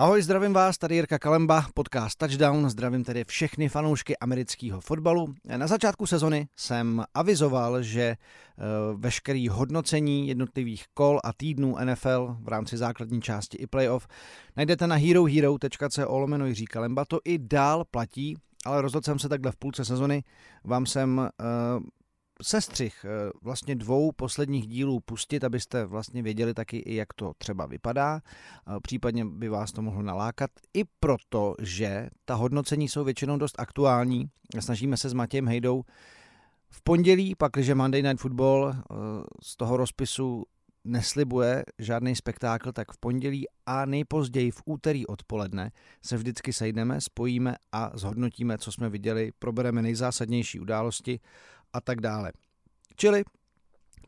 Ahoj, zdravím vás, tady Jirka Kalemba, podcast Touchdown, zdravím tedy všechny fanoušky amerického fotbalu. Na začátku sezony jsem avizoval, že eh, veškerý hodnocení jednotlivých kol a týdnů NFL v rámci základní části i playoff najdete na herohero.co lomeno Jiří Kalemba. To i dál platí, ale rozhodl jsem se takhle v půlce sezony. Vám jsem uh, sestřih eh, vlastně dvou posledních dílů pustit, abyste vlastně věděli taky jak to třeba vypadá. Případně by vás to mohlo nalákat. I proto, že ta hodnocení jsou většinou dost aktuální. Snažíme se s Matějem Hejdou v pondělí, pak, když Monday Night Football eh, z toho rozpisu neslibuje žádný spektákl, tak v pondělí a nejpozději v úterý odpoledne se vždycky sejdeme, spojíme a zhodnotíme, co jsme viděli, probereme nejzásadnější události a tak dále. Čili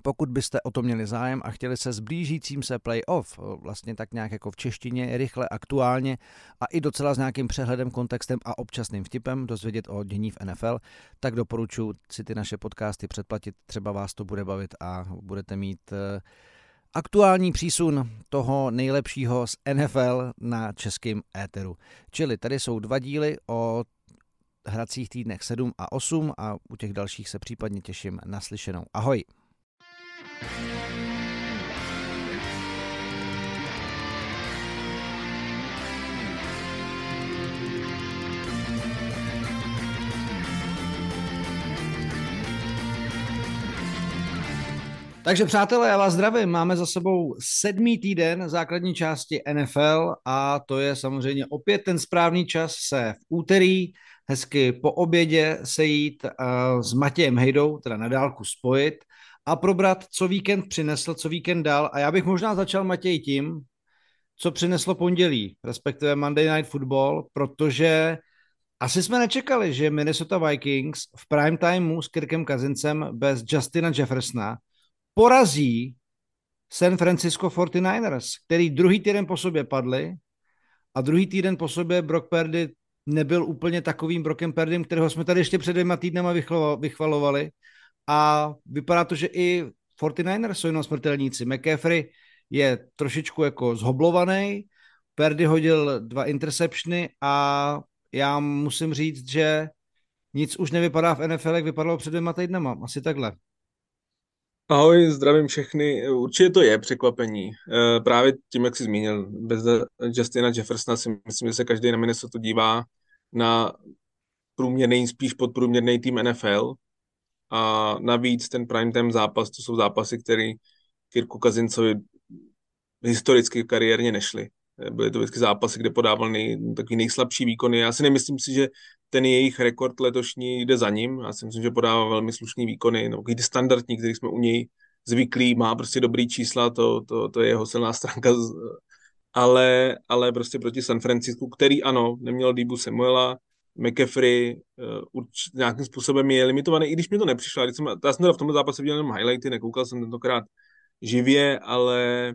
pokud byste o to měli zájem a chtěli se s blížícím se playoff, vlastně tak nějak jako v češtině, rychle, aktuálně a i docela s nějakým přehledem, kontextem a občasným vtipem dozvědět o dění v NFL, tak doporučuji si ty naše podcasty předplatit, třeba vás to bude bavit a budete mít eh, aktuální přísun toho nejlepšího z NFL na českém éteru. Čili tady jsou dva díly o hracích týdnech 7 a 8 a u těch dalších se případně těším na slyšenou. Ahoj! Takže přátelé, já vás zdravím. Máme za sebou sedmý týden základní části NFL a to je samozřejmě opět ten správný čas se v úterý hezky po obědě sejít uh, s Matějem Hejdou, teda na dálku spojit a probrat, co víkend přinesl, co víkend dal. A já bych možná začal, Matěj, tím, co přineslo pondělí, respektive Monday Night Football, protože asi jsme nečekali, že Minnesota Vikings v prime timeu s Kirkem Kazincem bez Justina Jeffersona porazí San Francisco 49ers, který druhý týden po sobě padli a druhý týden po sobě Brock Purdy nebyl úplně takovým Brokem Perdym, kterého jsme tady ještě před dvěma týdnama vychvalovali. A vypadá to, že i 49ers jsou jenom smrtelníci. McCaffrey je trošičku jako zhoblovaný, Perdy hodil dva interceptiony a já musím říct, že nic už nevypadá v NFL, jak vypadalo před dvěma týdnama. Asi takhle. Ahoj, zdravím všechny. Určitě to je překvapení. Eh, právě tím, jak jsi zmínil, bez Justina Jeffersona si myslím, že se každý na Minnesota dívá na průměrný, spíš podprůměrný tým NFL. A navíc ten prime time zápas, to jsou zápasy, které Kirku Kazincovi historicky kariérně nešly. Eh, byly to vždycky zápasy, kde podával nej, takový nejslabší výkony. Já si nemyslím si, že ten jejich rekord letošní jde za ním. Já si myslím, že podává velmi slušný výkony, no, ty standardní, který jsme u něj zvyklí, má prostě dobrý čísla, to, to, to je jeho silná stránka, ale, ale prostě proti San Francisku, který ano, neměl Díbu Samuela, McCaffrey uh, urč, nějakým způsobem je limitovaný, i když mi to nepřišlo. Když jsem, já jsem teda v tomhle zápase viděl jenom highlighty, nekoukal jsem tentokrát živě, ale,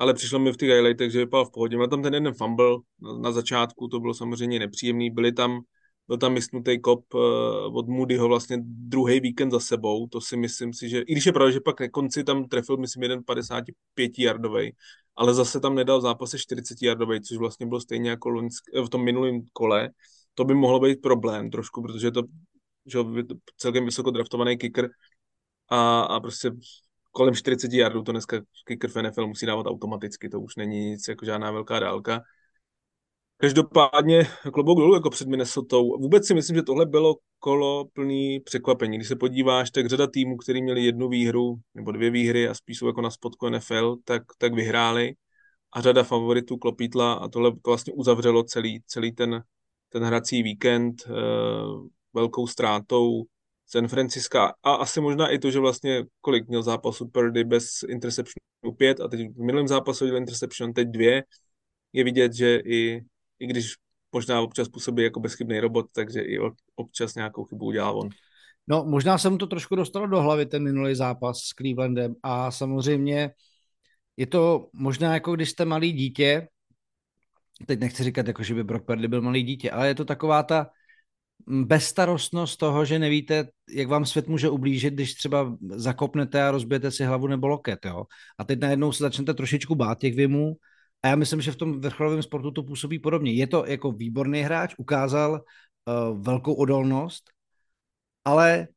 ale přišlo mi v těch highlightech, že vypadal v pohodě. Měl tam ten jeden fumble na, na začátku, to bylo samozřejmě nepříjemný. Byly tam byl tam mistnutý kop uh, od Moodyho vlastně druhý víkend za sebou, to si myslím si, že, i když je pravda, že pak na konci tam trefil, myslím, jeden 55 yardový, ale zase tam nedal v zápase 40 yardový, což vlastně bylo stejně jako loňsk, v tom minulém kole, to by mohlo být problém trošku, protože to že celkem vysoko draftovaný kicker a, a prostě kolem 40 yardů to dneska kicker v NFL musí dávat automaticky, to už není nic jako žádná velká dálka. Každopádně klobouk dolů jako před Minnesota. Vůbec si myslím, že tohle bylo kolo plný překvapení. Když se podíváš, tak řada týmů, který měli jednu výhru nebo dvě výhry a spíš jsou jako na spodku NFL, tak, tak vyhráli a řada favoritů klopítla a tohle to vlastně uzavřelo celý, celý ten, ten hrací víkend e, velkou ztrátou San Francisco a asi možná i to, že vlastně kolik měl zápasů Purdy bez interceptionu pět. A teď v minulém zápasu měl interception, teď dvě, je vidět, že i i když možná občas působí jako bezchybný robot, takže i občas nějakou chybu udělá on. No, možná jsem to trošku dostal do hlavy, ten minulý zápas s Clevelandem. A samozřejmě je to možná jako když jste malý dítě, teď nechci říkat jako, že by Brock Purdy byl malý dítě, ale je to taková ta bezstarostnost toho, že nevíte, jak vám svět může ublížit, když třeba zakopnete a rozbijete si hlavu nebo loket, jo. A teď najednou se začnete trošičku bát těch vymů A já myslím, že v tom vrcholovém sportu to působí podobně. Je to jako výborný hráč, ukázal uh, velkou odolnost, ale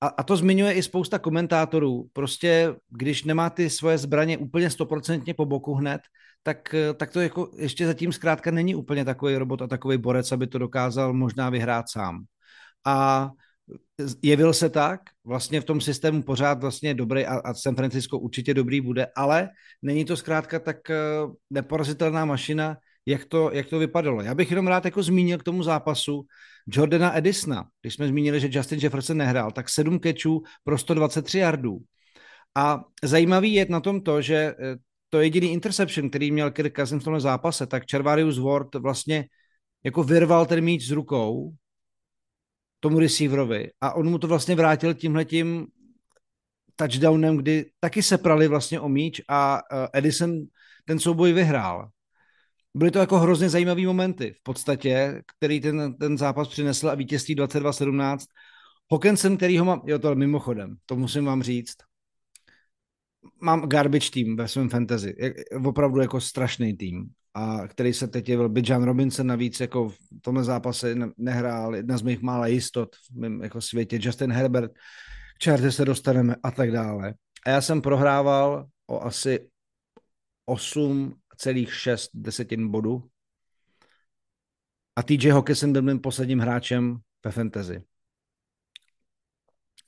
a, a to zmiňuje i spousta komentátorů. Prostě, když nemá ty svoje zbraně úplně stoprocentně po boku hned, tak, tak to jako ještě zatím zkrátka není úplně takový robot a takový borec, aby to dokázal možná vyhrát sám. A jevil se tak, vlastně v tom systému pořád vlastně dobrý a, a San Francisco určitě dobrý bude, ale není to zkrátka tak eh, neporazitelná mašina, jak to, jak to vypadalo. Já bych jenom rád jako zmínil k tomu zápasu Jordana Edisona, když jsme zmínili, že Justin Jefferson nehrál, tak 7 kečů pro 123 yardů. A zajímavý je na tom to, že eh, to jediný interception, který měl Kirk Cousins v tomhle zápase, tak Charvarius Ward vlastně jako vyrval ten míč z rukou tomu receiverovi a on mu to vlastně vrátil tímhletím touchdownem, kdy taky se prali vlastně o míč a eh, Edison ten souboj vyhrál. Byly to jako hrozně zajímavé momenty v podstatě, který ten, ten zápas přinesl a vítězství 22-17. Hawkinson, který ho mám, jo to mimochodem, to musím vám říct, mám garbage tým ve svém fantasy, opravdu jako strašný tým, a který se teď jevil, by John Robinson navíc jako v tomhle zápase nehrál, jedna z mých mála jistot v mém jako světě, Justin Herbert, k čertě se dostaneme a tak dále. A já jsem prohrával o asi 8,6 desetin bodu a TJ Hawkinson byl mým posledním hráčem ve fantasy.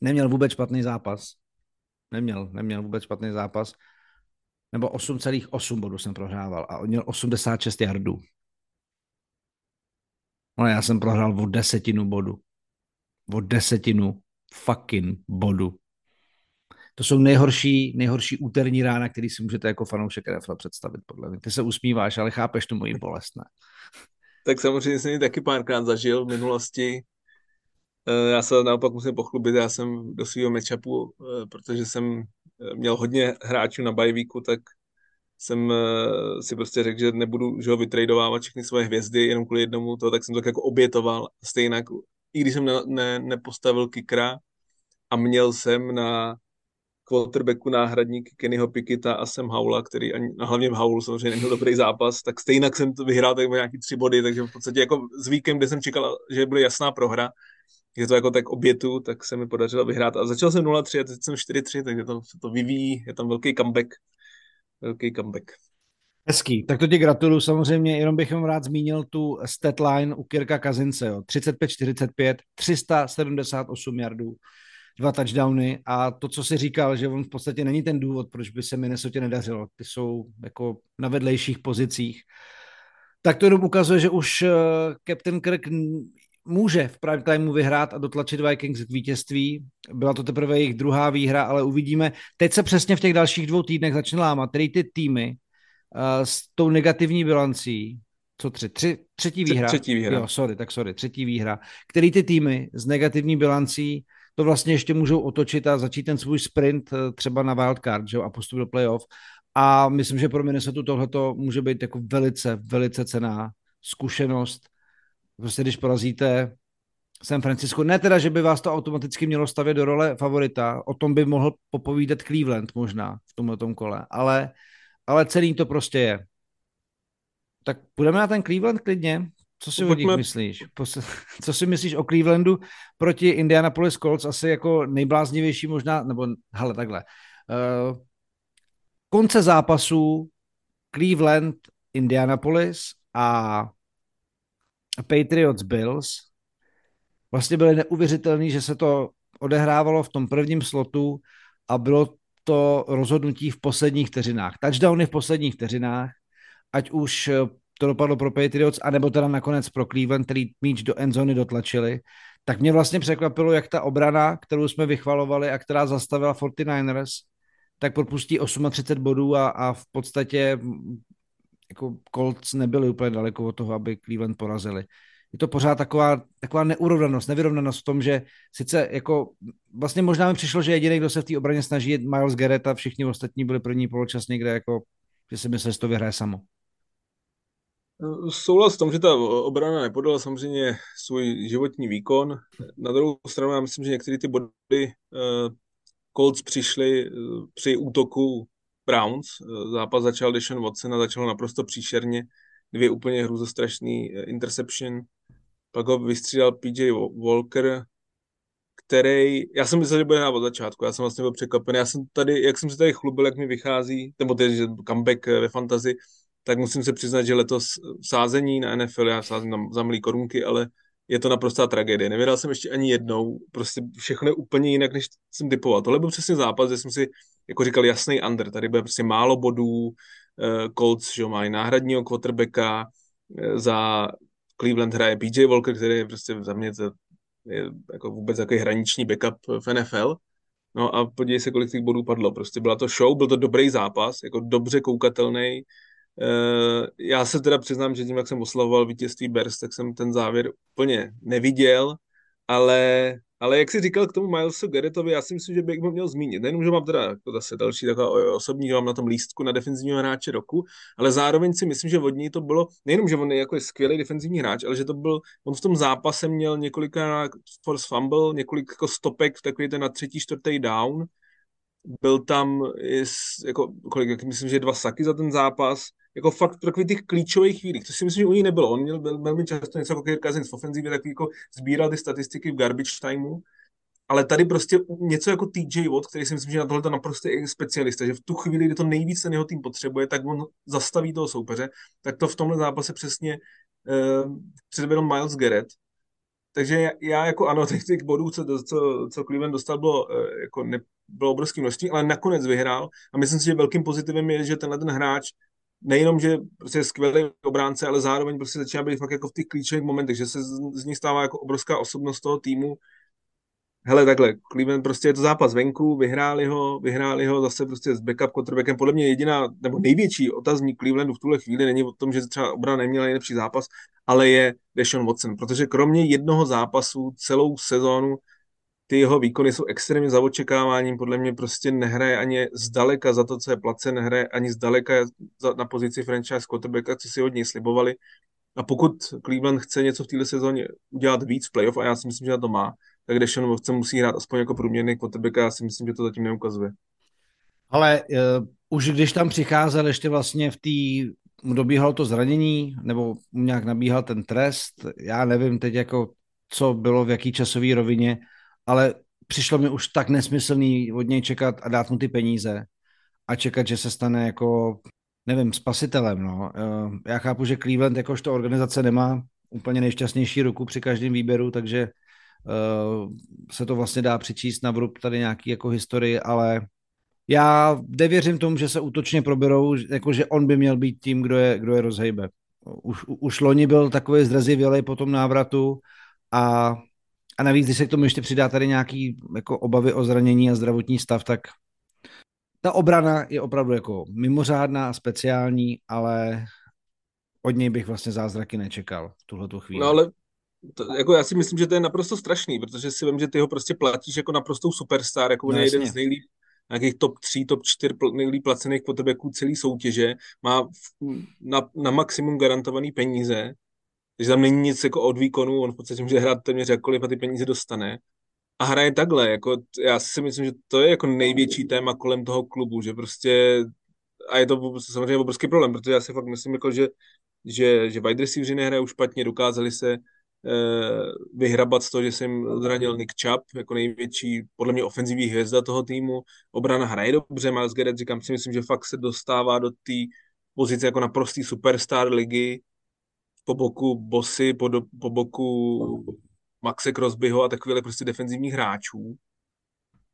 Neměl vůbec špatný zápas. Neměl, neměl vůbec špatný zápas. Nebo 8,8 bodů jsem prohrával a on měl 86 yardů. No já jsem prohrál o desetinu bodu. O desetinu fucking bodu. To jsou nejhorší, nejhorší úterní rána, který si můžete jako fanoušek NFL představit, podle mě. Ty se usmíváš, ale chápeš tu moji bolest, ne? Tak samozřejmě jsem ji taky párkrát zažil v minulosti. Eh, já se naopak musím pochlubit, já jsem do svého matchupu, eh, protože jsem eh, měl hodně hráčů na bajvíku, tak jsem si prostě řekl, že nebudu že ho vytradovávat všechny svoje hvězdy jenom kvůli jednomu to, tak jsem to jako obětoval. Stejně, i když jsem ne, ne, nepostavil kikra a měl jsem na quarterbacku náhradník Kennyho Pikita a Sam Haula, který ani, no hlavně Haul samozřejmě neměl dobrý zápas, tak stejně jsem to vyhrál tak nějaký tři body, takže v podstatě jako s víkem, kde jsem čekal, že bude jasná prohra, že to jako tak obětu, tak se mi podařilo vyhrát. A začal jsem 0-3 a teď jsem 4-3, takže to, to vyvíjí, je tam velký comeback. Velký comeback. Hezký, tak to ti gratuluju samozřejmě, jenom bych vám rád zmínil tu statline u Kirka Kazince, 35-45, 378 yardů, dva touchdowny a to, co si říkal, že on v podstatě není ten důvod, proč by se Minnesota nedařilo. Ty jsou jako na vedlejších pozicích. Tak to jenom ukazuje, že už uh, Captain Kirk může v prime timeu vyhrát a dotlačit Vikings k vítězství. Byla to teprve jejich druhá výhra, ale uvidíme. Teď se přesně v těch dalších dvou týdnech začne lámat, který ty týmy uh, s tou negativní bilancí, co tři, tři třetí výhra. Třetí výhra. Jo, sorry, tak sorry, třetí výhra. Který ty týmy s negativní bilancí to vlastně ještě můžou otočit a začít ten svůj sprint eh, třeba na wildcard že, a postup do playoff. A myslím, že pro Minnesota tohleto může být jako velice, velice cená zkušenost. Prostě když porazíte San Francisco, ne teda, že by vás to automaticky mělo stavět do role favorita, o tom by mohl popovídat Cleveland možná v tomhle kole, ale, ale celý to prostě je. Tak půjdeme na ten Cleveland klidně. Co si Pojďme... o nich myslíš? Co si myslíš o Clevelandu proti Indianapolis Colts? Asi jako nejbláznivější možná, nebo hele, takhle. Uh, konce zápasu Cleveland, Indianapolis a Patriots Bills vlastně byly neuvěřitelný, že se to odehrávalo v tom prvním slotu a bylo to rozhodnutí v posledních vteřinách. Touchdowny v posledních vteřinách, ať už to dopadlo pro Patriots, anebo teda nakonec pro Cleveland, který míč do endzony dotlačili, tak mě vlastně překvapilo, jak ta obrana, kterou jsme vychvalovali a která zastavila 49ers, tak propustí 38 bodů a, a v podstatě jako Colts nebyli úplně daleko od toho, aby Cleveland porazili. Je to pořád taková, taková neurovnanost, nevyrovnanost v tom, že sice jako vlastně možná mi přišlo, že jediný, kdo se v té obraně snaží, je Miles Garrett a všichni ostatní byli první poločas někde, jako, že si mysleli, že to vyhraje samo. Souhlas v tom, že ta obrana nepodala samozřejmě svůj životní výkon. Na druhou stranu já myslím, že některé ty body uh, Colts přišly uh, při útoku Browns. Zápas začal Deshaun Watson a začal naprosto příšerně. Dvě úplně hrůzostrašný interception. Pak ho vystřídal PJ Walker, který, já jsem myslel, že bude hrát od začátku, já jsem vlastně byl překvapený, já jsem tady, jak jsem se tady chlubil, jak mi vychází, nebo tedy, že comeback ve fantazi, tak musím se přiznat, že letos sázení na NFL, já sázím na, za malý korunky, ale je to naprostá tragédie. Nevěděl jsem ještě ani jednou, prostě všechno je úplně jinak, než jsem typoval. Tohle byl přesně zápas, kde jsem si jako říkal jasný under, tady bude prostě málo bodů, uh, Colts, že mají náhradního quarterbacka, uh, za Cleveland hraje PJ Walker, který je prostě za mě to je jako vůbec takový hraniční backup v NFL. No a podívej se, kolik těch bodů padlo. Prostě byla to show, byl to dobrý zápas, jako dobře koukatelný, Eh, já se teda přiznám, že tím, jak jsem oslavoval vítězství Bears, tak jsem ten závěr úplně neviděl, ale, ale jak jsi říkal k tomu Milesu Garrettovi, já si myslím, že bych ho měl zmínit. Nejenom, že mám teda jako zase další taková osobní, že mám na tom lístku na defenzivního hráče roku, ale zároveň si myslím, že od něj to bylo, nejenom, že on je jako skvělý defenzivní hráč, ale že to byl, on v tom zápase měl několika force fumble, několik jako stopek, takový ten na třetí, čtvrtý down, byl tam, jako, kolik, myslím, že dva saky za ten zápas, jako fakt v takových těch klíčových chvílích, to si myslím, že u ní nebylo. On měl velmi často něco jako Kirk Cousins v ofenzivě, tak jako sbíral ty statistiky v garbage timeu, ale tady prostě něco jako TJ Watt, který si myslím, že na tohle to naprosto je specialista, že v tu chvíli, kdy to nejvíc ten jeho tým potřebuje, tak on zastaví toho soupeře, tak to v tomhle zápase přesně uh, předvedl Miles Garrett. Takže já, jako ano, těch, těch bodů, co, co, co Cleveland dostal, bylo, uh, jako ne, bylo obrovské množství, ale nakonec vyhrál a myslím si, že velkým pozitivem je, že tenhle ten hráč nejenom, že prostě je skvělý obránce, ale zároveň prostě začíná být fakt jako v těch klíčových momentech, že se z, z ní stává jako obrovská osobnost toho týmu. Hele, takhle, Cleveland prostě je to zápas venku, vyhráli ho, vyhráli ho zase prostě s backup quarterbackem. Podle mě jediná, nebo největší otazník Clevelandu v tuhle chvíli není o tom, že třeba obrana neměla nejlepší zápas, ale je Deshaun Watson, protože kromě jednoho zápasu celou sezónu ty jeho výkony jsou extrémně za očekáváním, podle mě prostě nehraje ani zdaleka za to, co je placen, nehraje ani zdaleka na pozici franchise quarterbacka, co si od něj slibovali. A pokud Cleveland chce něco v této sezóně udělat víc v playoff, a já si myslím, že na to má, tak Deshaun chce musí hrát aspoň jako průměrný quarterback a já si myslím, že to zatím neukazuje. Ale uh, už když tam přicházel ještě vlastně v té dobíhalo to zranění, nebo nějak nabíhal ten trest, já nevím teď jako, co bylo v jaký časové rovině, ale přišlo mi už tak nesmyslný od něj čekat a dát mu ty peníze a čekat, že se stane jako, nevím, spasitelem. No. Eh, já chápu, že Cleveland jakožto organizace nemá úplně nejšťastnější ruku při každém výběru, takže uh, se to vlastně dá přičíst na vrub tady nějaký jako historii, ale já nevěřím tomu, že se útočně proberou, jako že on by měl být tím, kdo je, kdo je rozhejbe. Už, už loni byl takový zdrazivělej po tom návratu a a navíc, když se k tomu ještě přidá tady nějaký jako obavy o zranění a zdravotní stav, tak ta obrana je opravdu jako mimořádná a speciální, ale od něj bych vlastně zázraky nečekal v tuhle chvíli. No ale to, jako já si myslím, že to je naprosto strašný, protože si vím, že ty ho prostě platíš jako naprostou superstar, jako no, jeden z nejlíp, nějakých top 3, top 4 nejlíp placených quarterbacků celé soutěže, má na, na maximum garantovaný peníze takže tam není nic jako od výkonu, on v podstatě může hrát téměř jakkoliv a ty peníze dostane. A hraje takhle, jako já si myslím, že to je jako největší téma kolem toho klubu, že prostě a je to samozřejmě obrovský problém, protože já si fakt myslím, jako, že, že, že wide receiveri nehrajou špatně, dokázali se eh, vyhrabat z toho, že jsem zranil Nick Chubb, jako největší, podle mě ofenzivní hvězda toho týmu. Obrana hraje dobře, Miles Garrett, říkám si, myslím, že fakt se dostává do té pozice jako naprostý superstar ligy po boku Bosy, po, do, po boku Maxe Crosbyho a takových prostě defenzivních hráčů.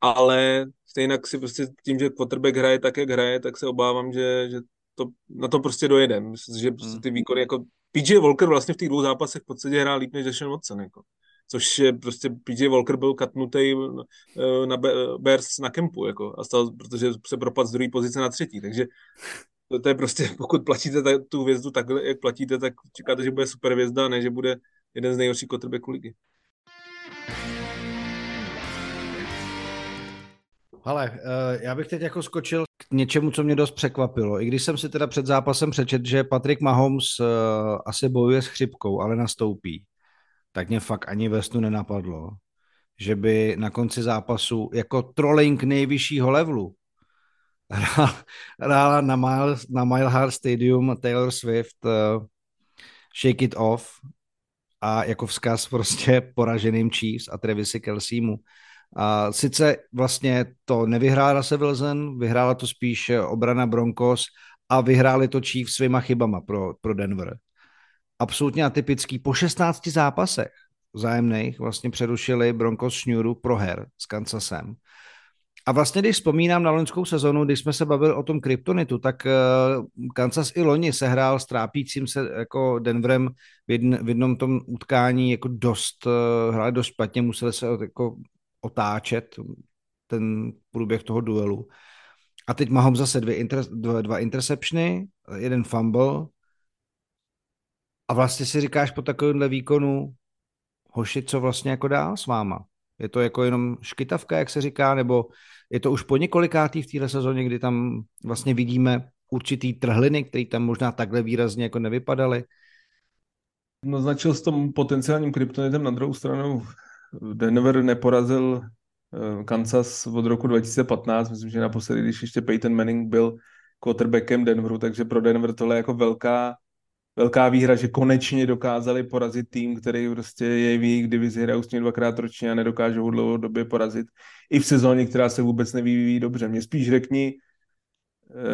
Ale stejně si prostě tím, že quarterback hraje tak, jak hraje, tak se obávám, že, že to, na to prostě dojedem. Myslím, že prostě ty výkony jako PJ Walker vlastně v těch dvou zápasech v podstatě hrál líp než Deshaun Watson. Jako. Což je prostě PJ Walker byl katnutý eh, na Bears na kempu, jako, a stal, protože se propadl z druhé pozice na třetí. Takže to, to je prostě, pokud platíte ta, tu hvězdu takhle, jak platíte, tak čekáte, že bude super hvězda, ne že bude jeden z nejhorších quarterbacků ligy. Ale eh, já bych teď jako skočil k něčemu, co mě dost překvapilo. I když jsem si teda před zápasem přečet, že Patrick Mahomes eh, asi bojuje s chřipkou, ale nastoupí, tak mě fakt ani ve snu nenapadlo, že by na konci zápasu jako trolling nejvyššího levelu hrála na Mile, na Mile High Stadium Taylor Swift uh, Shake It Off a jako vzkaz prostě poraženým Chiefs a Trevisi Kelseymu. A sice vlastně to nevyhrála se Wilson, vyhrála to spíš obrana Broncos a vyhráli to Chiefs svýma chybama pro, pro Denver. Absolutně atypický. Po 16 zápasech vzájemných vlastně přerušili Broncos šňůru pro her s Kansasem. A vlastně, když vzpomínám na loňskou sezonu, když jsme se bavili o tom kryptonitu, tak uh, Kansas i loni se hrál s trápícím se jako Denverem v, jedn, v jednom tom utkání jako dost, uh, hráli dost špatně, museli se jako otáčet ten průběh toho duelu. A teď mám zase dvě inter, dva, dva interceptiony, jeden fumble a vlastně si říkáš po takovémhle výkonu, hoši, co vlastně jako dál s váma? Je to jako jenom škytavka, jak se říká, nebo je to už po několikátý v téhle sezóně, kdy tam vlastně vidíme určitý trhliny, které tam možná takhle výrazně jako nevypadaly? No značil s tom potenciálním kryptonitem na druhou stranu Denver neporazil eh, Kansas od roku 2015, myslím, že naposledy, když ještě Peyton Manning byl quarterbackem Denveru, takže pro Denver tohle je jako velká velká výhra, že konečně dokázali porazit tým, který prostě je v jejich divizi, hrajou s ním dvakrát ročně a nedokážou dlouhodobě porazit. I v sezóně, která se vůbec nevyvíjí dobře. Mě spíš řekni,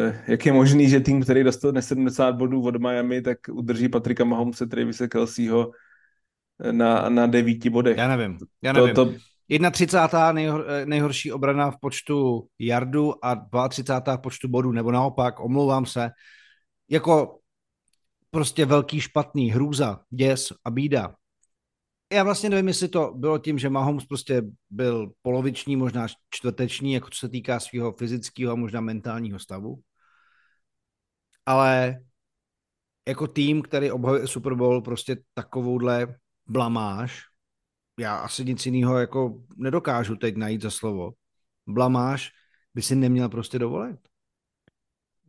eh, jak je možný, že tým, který dostal 70 bodů od Miami, tak udrží Patrika Mahomse, Travise Kelseyho eh, na, na devíti bodech. Já nevím, já nevím. To, to... 31. Nejhor, eh, nejhorší obrana v počtu jardu a 32. v počtu bodů, nebo naopak, omlouvám se. Jako prostě velký špatný, hrůza, děs a bída. Já vlastně nevím, jestli to bylo tím, že Mahomes prostě byl poloviční, možná čtvrteční, jako co se týká svého fyzického a možná mentálního stavu. Ale jako tým, který obhajuje Super Bowl, prostě takovouhle blamáž, já asi nic jiného jako nedokážu teď najít za slovo. Blamáž by si neměl prostě dovolit.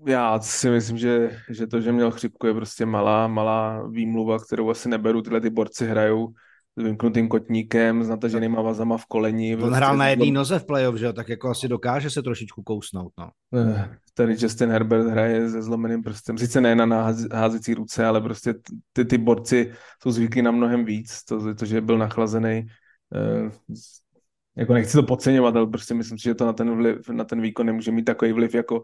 Já si myslím, že, že to, že měl chřipku, je prostě malá, malá výmluva, kterou asi neberu. Tyhle ty borci hrajou s vymknutým kotníkem, s nataženýma vazama v koleni. On prostě hrál na jedné noze v playoff, že tak jako asi dokáže se trošičku kousnout, no. Eh, tady Justin Herbert hraje se zlomeným prstem, sice ne na házecí ruce, ale prostě ty, ty borci jsou zvyklí na mnohem víc, to, to že byl nachlazený, eh, jako nechci to podceňovat, ale prostě myslím si, že to na ten, vliv, na ten výkon nemůže mít takový vliv jako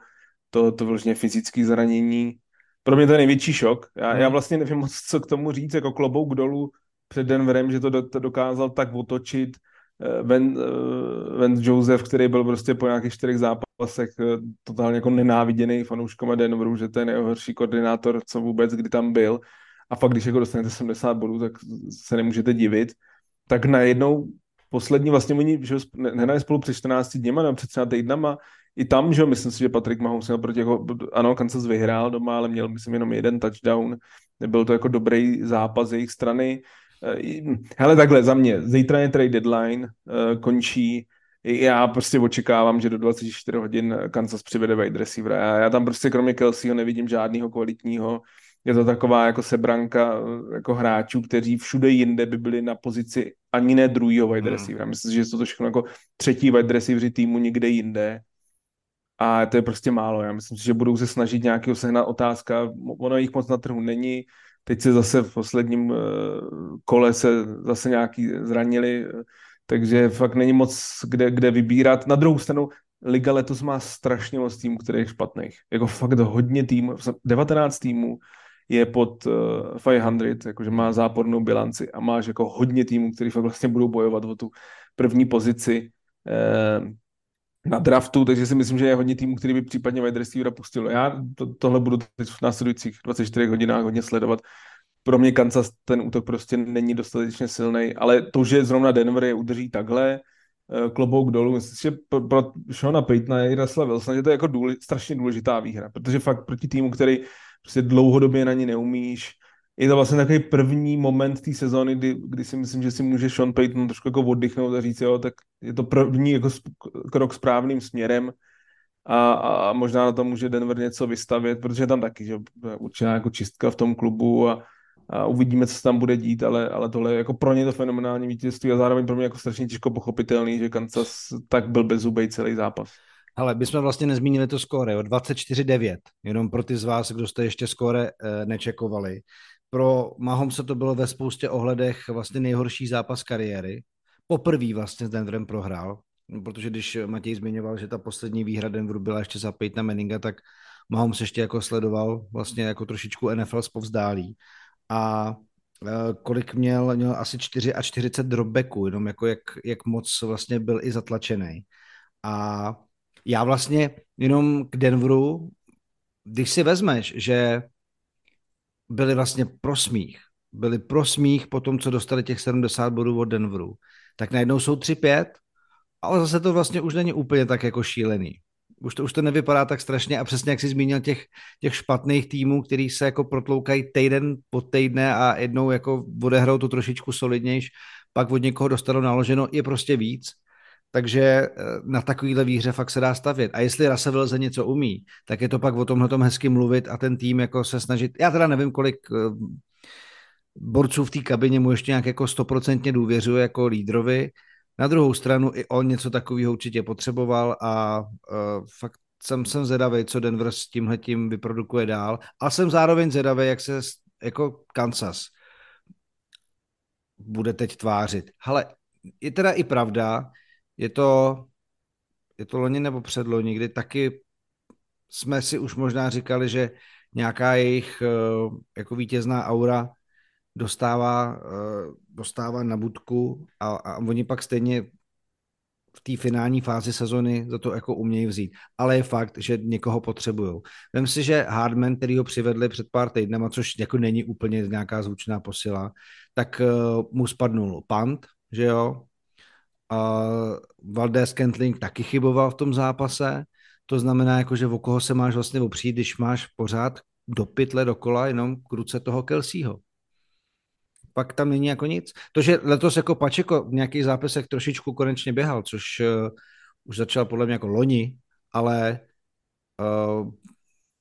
to, to vlastně fyzické zranění. Pro mě to je největší šok. Já, hmm. já vlastně nevím moc, co k tomu říct, jako klobouk dolů před Denverem, že to, do, to dokázal tak otočit. Ven, Ven Joseph, který byl prostě po nějakých čtyřech zápasech eh, totálně jako nenáviděný fanouškama Denveru, že to je nejhorší koordinátor, co vůbec kdy tam byl. A fakt, když jako dostanete 70 bodů, tak se nemůžete divit. Tak najednou poslední vlastně oni, že nehrají spolu před 14 dněma nebo před třeba týdnama, i tam, že myslím si, že Patrick Mahomes měl proti jako, ano, Kansas vyhrál doma, ale měl, myslím, jenom jeden touchdown. Nebyl to jako dobrý zápas z jejich strany. Eh, hele, takhle, za mě, zítra je trade deadline, eh, končí, já prostě očekávám, že do 24 hodin Kansas přivede wide receivera. Já, já tam prostě kromě Kelseyho nevidím žádného kvalitního. Je to taková jako sebranka eh, jako hráčů, kteří všude jinde by byli na pozici ani ne druhého wide hmm. receivera. Myslím, že jsou to všechno jako třetí wide receiveri týmu někde jinde a to je prostě málo. Já myslím si, že budou se snažit nějakého sehnat otázka. Ono jich moc na trhu není. Teď se zase v posledním eh, kole se zase nějaký zranili, takže fakt není moc kde, kde vybírat. Na druhou stranu Liga letos má strašně moc týmů, který je špatných. Jako fakt hodně týmů, 19 týmů je pod uh, eh, 500, jakože má zápornou bilanci a máš jako hodně týmů, který fakt vlastně budou bojovat o tu první pozici. Na draftu, takže si myslím, že je hodně týmů, který by případně wide receivera pustil. Já to, tohle budu teď v následujících 24 hodinách hodně sledovat. Pro mě Kansas ten útok prostě není dostatečně silný, ale to, že zrovna Denver je udrží takhle, eh, klobouk dolů. Myslím, že pro, pro Shona Paytona i Russella Wilsona, že to je jako důle, strašně důležitá výhra, protože fakt proti týmu, který prostě dlouhodobě na ní neumíš, je to vlastně takový první moment té sezóny, kdy, kdy si myslím, že si může Sean Payton trošku jako oddychnout a říct, jo, tak je to první jako krok správným směrem a, a možná na to může Denver něco vystavět, protože tam taky, že určitě jako čistka v tom klubu a, a uvidíme, co se tam bude dít, ale, ale tohle je jako pro ně to fenomenální vítězství a zároveň pro mě jako strašně těžko pochopitelný, že Kansas tak byl bezubej celý zápas. Ale my jsme vlastně nezmínili to skóre, jo, 24-9, jenom pro ty z vás, kdo jste ještě skóre e, nečekovali. Pro Mahomse to bylo ve spoustě ohledech vlastně nejhorší zápas kariéry. Poprvé vlastně s Denverem prohrál, protože když Matěj zmiňoval, že ta poslední výhra Denveru byla ještě za Peytona Manninga, tak Mahomes ještě jako sledoval vlastně jako trošičku NFL zpovzdálí. A e, kolik měl, měl asi 4 a 40 dropbacků, jenom jako jak, jak moc vlastně byl i zatlačený. A já vlastně jenom k Denveru, když si vezmeš, že byli vlastně pro smích, byli pro smích po tom, co dostali těch 70 bodů od Denveru, tak najednou jsou 3-5, ale zase to vlastně už není úplně tak jako šílený. Už to, už to nevypadá tak strašně a přesně jak jsi zmínil těch, těch špatných týmů, který se jako protloukají týden po týdne a jednou jako odehrou to trošičku solidnějš, pak od někoho dostanou naloženo, je prostě víc. Takže eh, na takovýhle výhře fakt se dá stavět. A jestli Russell za něco umí, tak je to pak o tomhle tom hezky mluvit a ten tým jako se snažit. Já teda nevím, kolik eh, borců v té kabině mu ještě nějak jako stoprocentně důvěřuje jako lídrovi. Na druhou stranu i on něco takového určitě potřeboval a uh, fakt jsem, jsem zvědavý, co Denver s tímhletím vyprodukuje dál. A jsem zároveň zvědavý, jak se jako Kansas bude teď tvářit. Ale je teda i pravda, je to, je to loni nebo předloni, kdy taky jsme si už možná říkali, že nějaká jejich uh, jako vítězná aura dostává, uh, dostává na budku a, a oni pak stejně v té finální fázi sezony za to jako umějí vzít. Ale je fakt, že někoho potřebují. Vem si, že Hardman, který ho přivedli před pár týdnama, což jako není úplně nějaká zvučná posila, tak uh, mu spadnul pant, že jo, a Valdés Kentling taky chyboval v tom zápase, to znamená, jako, že o koho se máš vlastně opřít, když máš pořád do pytle dokola jenom k ruce toho Kelseyho. Pak tam není jako nic. To, že letos jako Pačeko v nějakých zápasech trošičku konečně běhal, což uh, už začal podle mě jako loni, ale uh,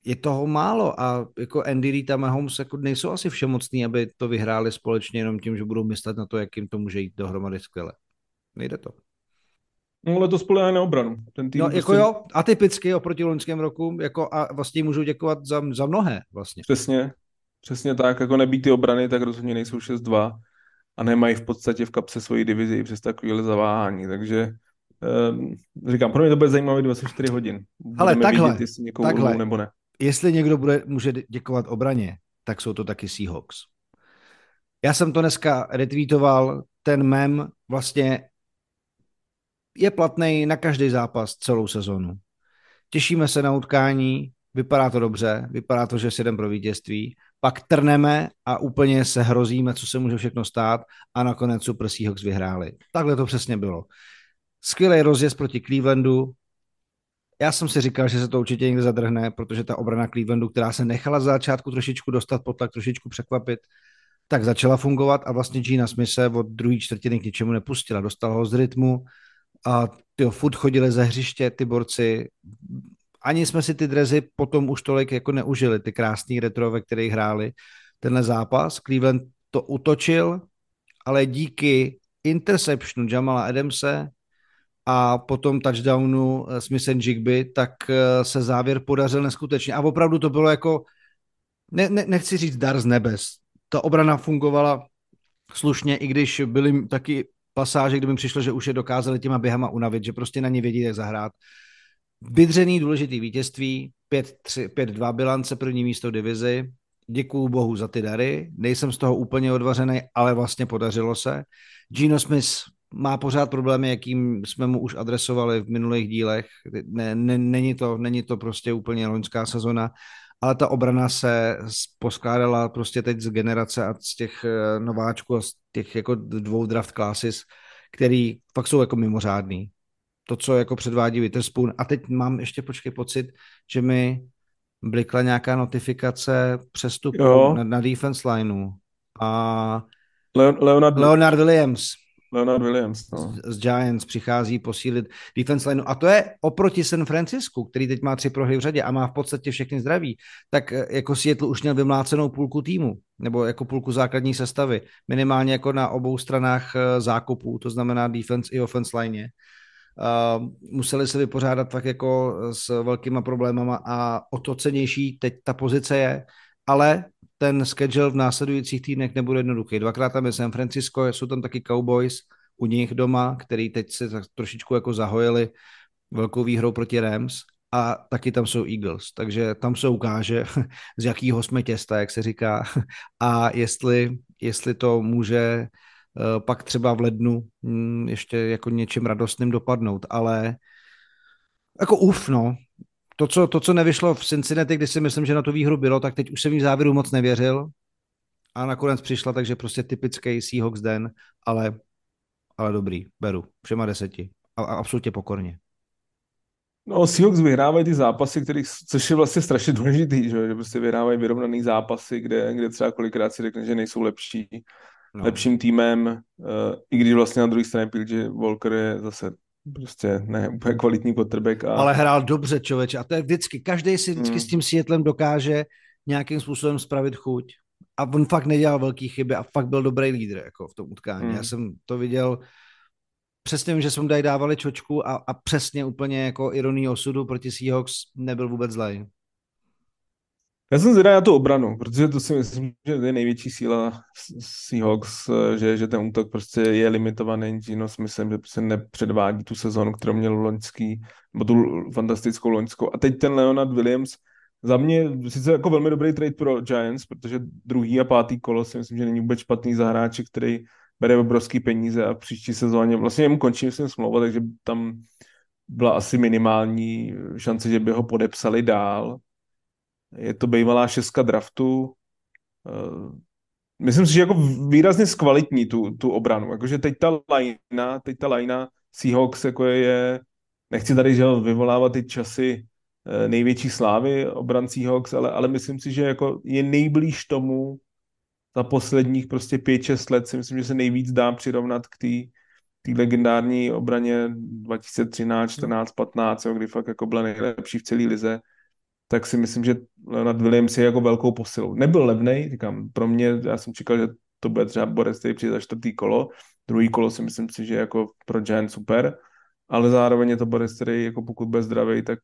je toho málo a jako Andy Reid a Mahomes jako nejsou asi všemocní, aby to vyhráli společně jenom tím, že budou myslet na to, jak jim to může jít dohromady skvěle. Nejde to. No ale to spolehají na obranu. Ten tým no, jako prostě... jo, atypicky oproti loňském roku, jako a vlastně můžu děkovat za, za mnohé vlastně. Přesně, přesně tak, jako nebýt ty obrany, tak rozhodně nejsou 6-2 a nemají v podstatě v kapse svoji divizi i přes takovéhle zaváhání, takže um, říkám, pro mě to bude zajímavé 24 hodin. Budeme ale takhle, vidět, jestli někoho takhle, nebo ne. Jestli někdo bude, může děkovat obraně, tak jsou to taky Seahawks. Já jsem to dneska retweetoval, ten mem vlastně je platný na každý zápas celou sezonu. Těšíme se na utkání, vypadá to dobře, vypadá to, že si jdem pro vítězství, pak trneme a úplně se hrozíme, co se může všechno stát a nakonec Super Seahawks vyhráli. Takhle to přesně bylo. Skvělý rozjezd proti Clevelandu. Já jsem si říkal, že se to určitě někde zadrhne, protože ta obrana Clevelandu, která se nechala za začátku trošičku dostat pod tlak, trošičku překvapit, tak začala fungovat a vlastně Gina Smith se od druhé čtvrtiny k ničemu nepustila. Dostal ho z rytmu, a ty furt chodili ze hřiště ty borci. Ani jsme si ty drezy potom už tolik jako neužili, ty krásný retro, ve kterých hráli tenhle zápas. Cleveland to utočil, ale díky interceptionu Jamala Adamse a potom touchdownu eh, Smith and Jigby, tak eh, se závěr podařil neskutečně. A opravdu to bylo jako, ne, ne, nechci říct dar z nebes. Ta obrana fungovala slušně, i když byly taky pasáže, kdy mi přišlo, že už je dokázali těma běhama unavit, že prostě na ně vědí, jak zahrát. Vydřený důležitý vítězství, 5-2 bilance, první místo divizi. Děkuju bohu za ty dary. Nejsem z toho úplně odvařený, ale vlastně podařilo se. Gino Smith má pořád problémy, jakým jsme mu už adresovali v minulých dílech. Ne, ne, není, to, není to prostě úplně loňská sezona, ale ta obrana se poskládala prostě teď z generace a z těch eh, nováčků a z těch jako dvou draft classes, který fakt jsou jako mimořádný. To, co jako předvádí Witherspoon. A teď mám ještě počkej pocit, že mi blikla nějaká notifikace přestupu na, na defense lineu. A Leonard, Leonard Williams. Leonard Williams. No. Z, z Giants přichází posílit defense line. A to je oproti San Francisku, který teď má tři prohry v řadě a má v podstatě všechny zdraví, tak eh, jako Seattle už měl vymlácenou půlku týmu, nebo jako půlku základní sestavy, minimálně jako na obou stranách eh, zákopů, to znamená defense i offense line. Uh, museli se vypořádat tak jako s velkýma problémama a o to cenější teď ta pozice je, ale ten schedule v následujících týdnech nebude jednoduchý. Dvakrát tam je San Francisco, jsou tam taky Cowboys u nich doma, který teď se trošičku jako zahojili velkou výhrou proti Rams a taky tam jsou Eagles, takže tam se ukáže, z jakého jsme těsta, jak se říká, a jestli, jestli to může eh, pak třeba v lednu hm, ještě jako něčím radostným dopadnout, ale jako uf, no. To co, to, co nevyšlo v Cincinnati, kdy si myslím, že na tu výhru bylo, tak teď už jsem jí závěru moc nevěřil a nakonec přišla, takže prostě typický Seahawks den, ale, ale dobrý, beru, všema deseti a, a absolutně pokorně. No, Seahawks vyhrávají ty zápasy, kterých, což je vlastně strašně důležitý, že, že prostě vyhrávají vyrovnaný zápasy, kde, kde třeba kolikrát si řekne, že nejsou lepší, no. lepším týmem, uh, i když vlastně na druhé straně že Walker je zase prostě ne úplně kvalitní quarterback. A... Ale hrál dobře, člověče, a to je vždycky, každý si vždycky hmm. s tím Seattlem dokáže nějakým způsobem spravit chuť. A on fakt nedělal velký chyby a fakt byl dobrý lídr jako v tom utkání. Hmm. Já jsem to viděl přesně vím, že jsme mu tady dávali čočku a, a přesně úplně jako ironii osudu proti Seahawks nebyl vůbec zlej. Já jsem zvědavý na tu obranu, protože to si myslím, že je největší síla Seahawks, že, že ten útok prostě je limitovaný Gino Smithem, že prostě nepředvádí tu sezonu, kterou měl loňský, nebo tu fantastickou loňskou. A teď ten Leonard Williams, za mě sice jako velmi dobrý trade pro Giants, protože druhý a pátý kolo si myslím, že není vůbec špatný za hráče, který bere obrovský peníze a v příští sezóně vlastně jemu končí myslím smlouva, takže tam byla asi minimální šance, že by ho podepsali dál. Je to bývalá šestka draftu. Eh, myslím si, že jako výrazně zkvalitní tu, tu obranu. Jakože teď ta lajna, teď ta lajna Seahawks jako je, nechci tady že vyvolávat ty časy eh, největší slávy obran Seahawks, ale, ale myslím si, že jako je nejblíž tomu, za posledních prostě 5-6 let si myslím, že se nejvíc dá přirovnat k té tý legendární obraně 2013, 14, 15, jo, kdy fakt jako byla nejlepší v celé lize, tak si myslím, že Leonard Williams je jako velkou posilou. Nebyl levný, říkám, pro mě, já jsem čekal, že to bude třeba Boris, který přijde za čtvrtý kolo, druhý kolo si myslím si, že jako pro Giant super, ale zároveň je to Boris, který jako pokud bude zdravý, tak,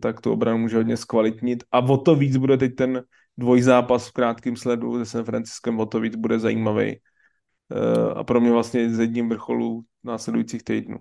tak tu obranu může hodně zkvalitnit a o to víc bude teď ten dvojzápas v krátkém sledu se San Franciskem o to víc bude zajímavý. Eh, a pro mě vlastně z jedním vrcholu následujících týdnů.